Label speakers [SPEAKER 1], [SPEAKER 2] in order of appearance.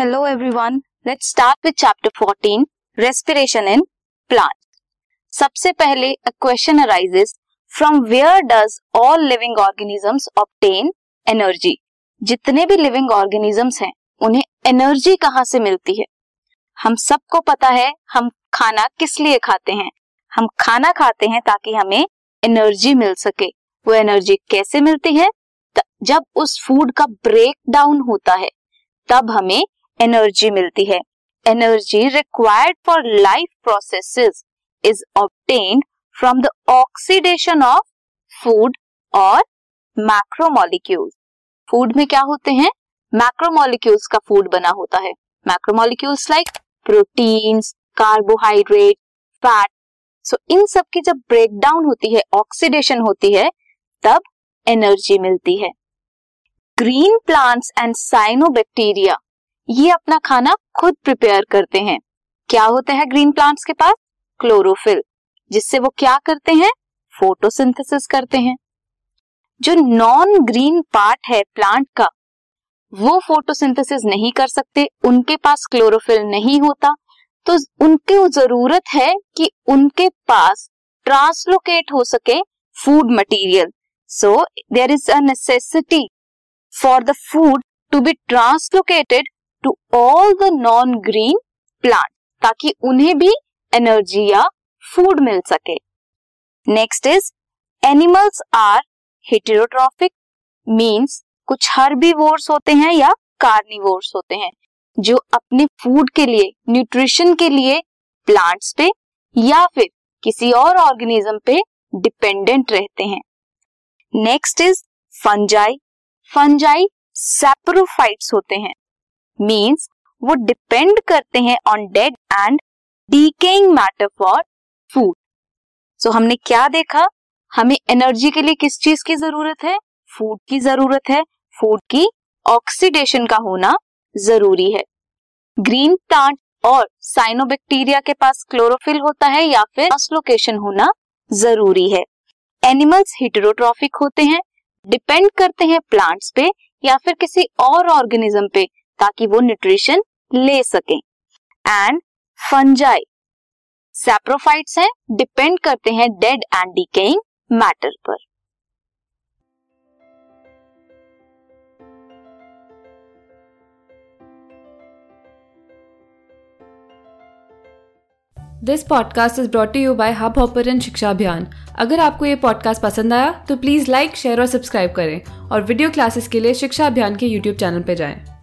[SPEAKER 1] Hello everyone let's start with chapter 14 respiration in plant सबसे पहले a question arises from where does all living organisms obtain energy जितने भी living organisms हैं, उन्हें energy कहाँ से मिलती है? हम सबको पता है, हम खाना किस लिए खाते हैं? हम खाना खाते हैं ताकि हमें एनर्जी मिल सके। वो एनर्जी कैसे मिलती है? जब उस फ़ूड का ब्रेक डाउन होता है, तब हमें एनर्जी मिलती है। Energy required for life processes is obtained from the oxidation of food और मैक्रोमोलिक्यूल्स फ़ूड में क्या होते हैं? मैक्रोमोलिक्यूल्स का फ़ूड बना होता है। Macromolecules like proteins carbohydrate fat so इन सब की जब ब्रेक डाउन होती है ऑक्सीडेशन होती है, तब एनर्जी मिलती है। ग्रीन प्लांट्स एंड साइनोबैक्टीरिया ये अपना खाना खुद प्रिपेयर करते हैं। क्या होता है ग्रीन प्लांट्स के पास? क्लोरोफिल, जिससे वो क्या करते हैं? फोटोसिंथेसिस करते हैं। जो नॉन ग्रीन पार्ट है प्लांट का, वो फोटोसिंथेसिस नहीं कर सकते, उनके पास क्लोरोफिल नहीं होता तो उनकी ज़रूरत है कि उनके पास ट्रांसलोकेट हो सके food material so there is a necessity for the food to be translocated to all the non green plant ताकि उन्हें भी एनर्जी या फ़ूड मिल सके। Next is animals are heterotrophic means कुछ हर्बीवोर्स होते हैं या कार्निवोर्स होते हैं, जो अपने फ़ूड के लिए न्यूट्रिशन के लिए प्लांट्स पे या फिर किसी और ऑर्गेनिज्म पे डिपेंडेंट रहते हैं। Next is fungi fungi saprophytes होते हैं। मींस वो डिपेंड करते हैं on dead and decaying matter for food so हमने क्या देखा? हमें एनर्जी के लिए किस चीज़ की ज़रूरत है? फ़ूड की ज़रूरत है। फ़ूड की ऑक्सीडेशन का होना ज़रूरी है। ग्रीन प्लांट और साइनोबैक्टीरिया के पास क्लोरोफिल होता है या फिर ट्रांसलोकेशन होना ज़रूरी है। एनिमल्स हिटेरोट्रॉफिक होते हैं। डिपेंड करते हैं प्लांट्स पे या फिर किसी और ऑर्गेनिज्म पे। ताकि वो न्यूट्रिशन ले सके। एंड फंजाई सैप्रोफाइट्स हैं डिपेंड करते हैं डेड एंड डिकेइंग मैटर पर।
[SPEAKER 2] This podcast is brought you by hub hopper शिक्षा अभियान अगर आपको ये पॉडकास्ट पसंद आया तो प्लीज़ लाइक शेयर और सब्सक्राइब करें। और वीडियो क्लासेस के लिए शिक्षा अभियान के यूट्यूब चैनल पर जाएँ।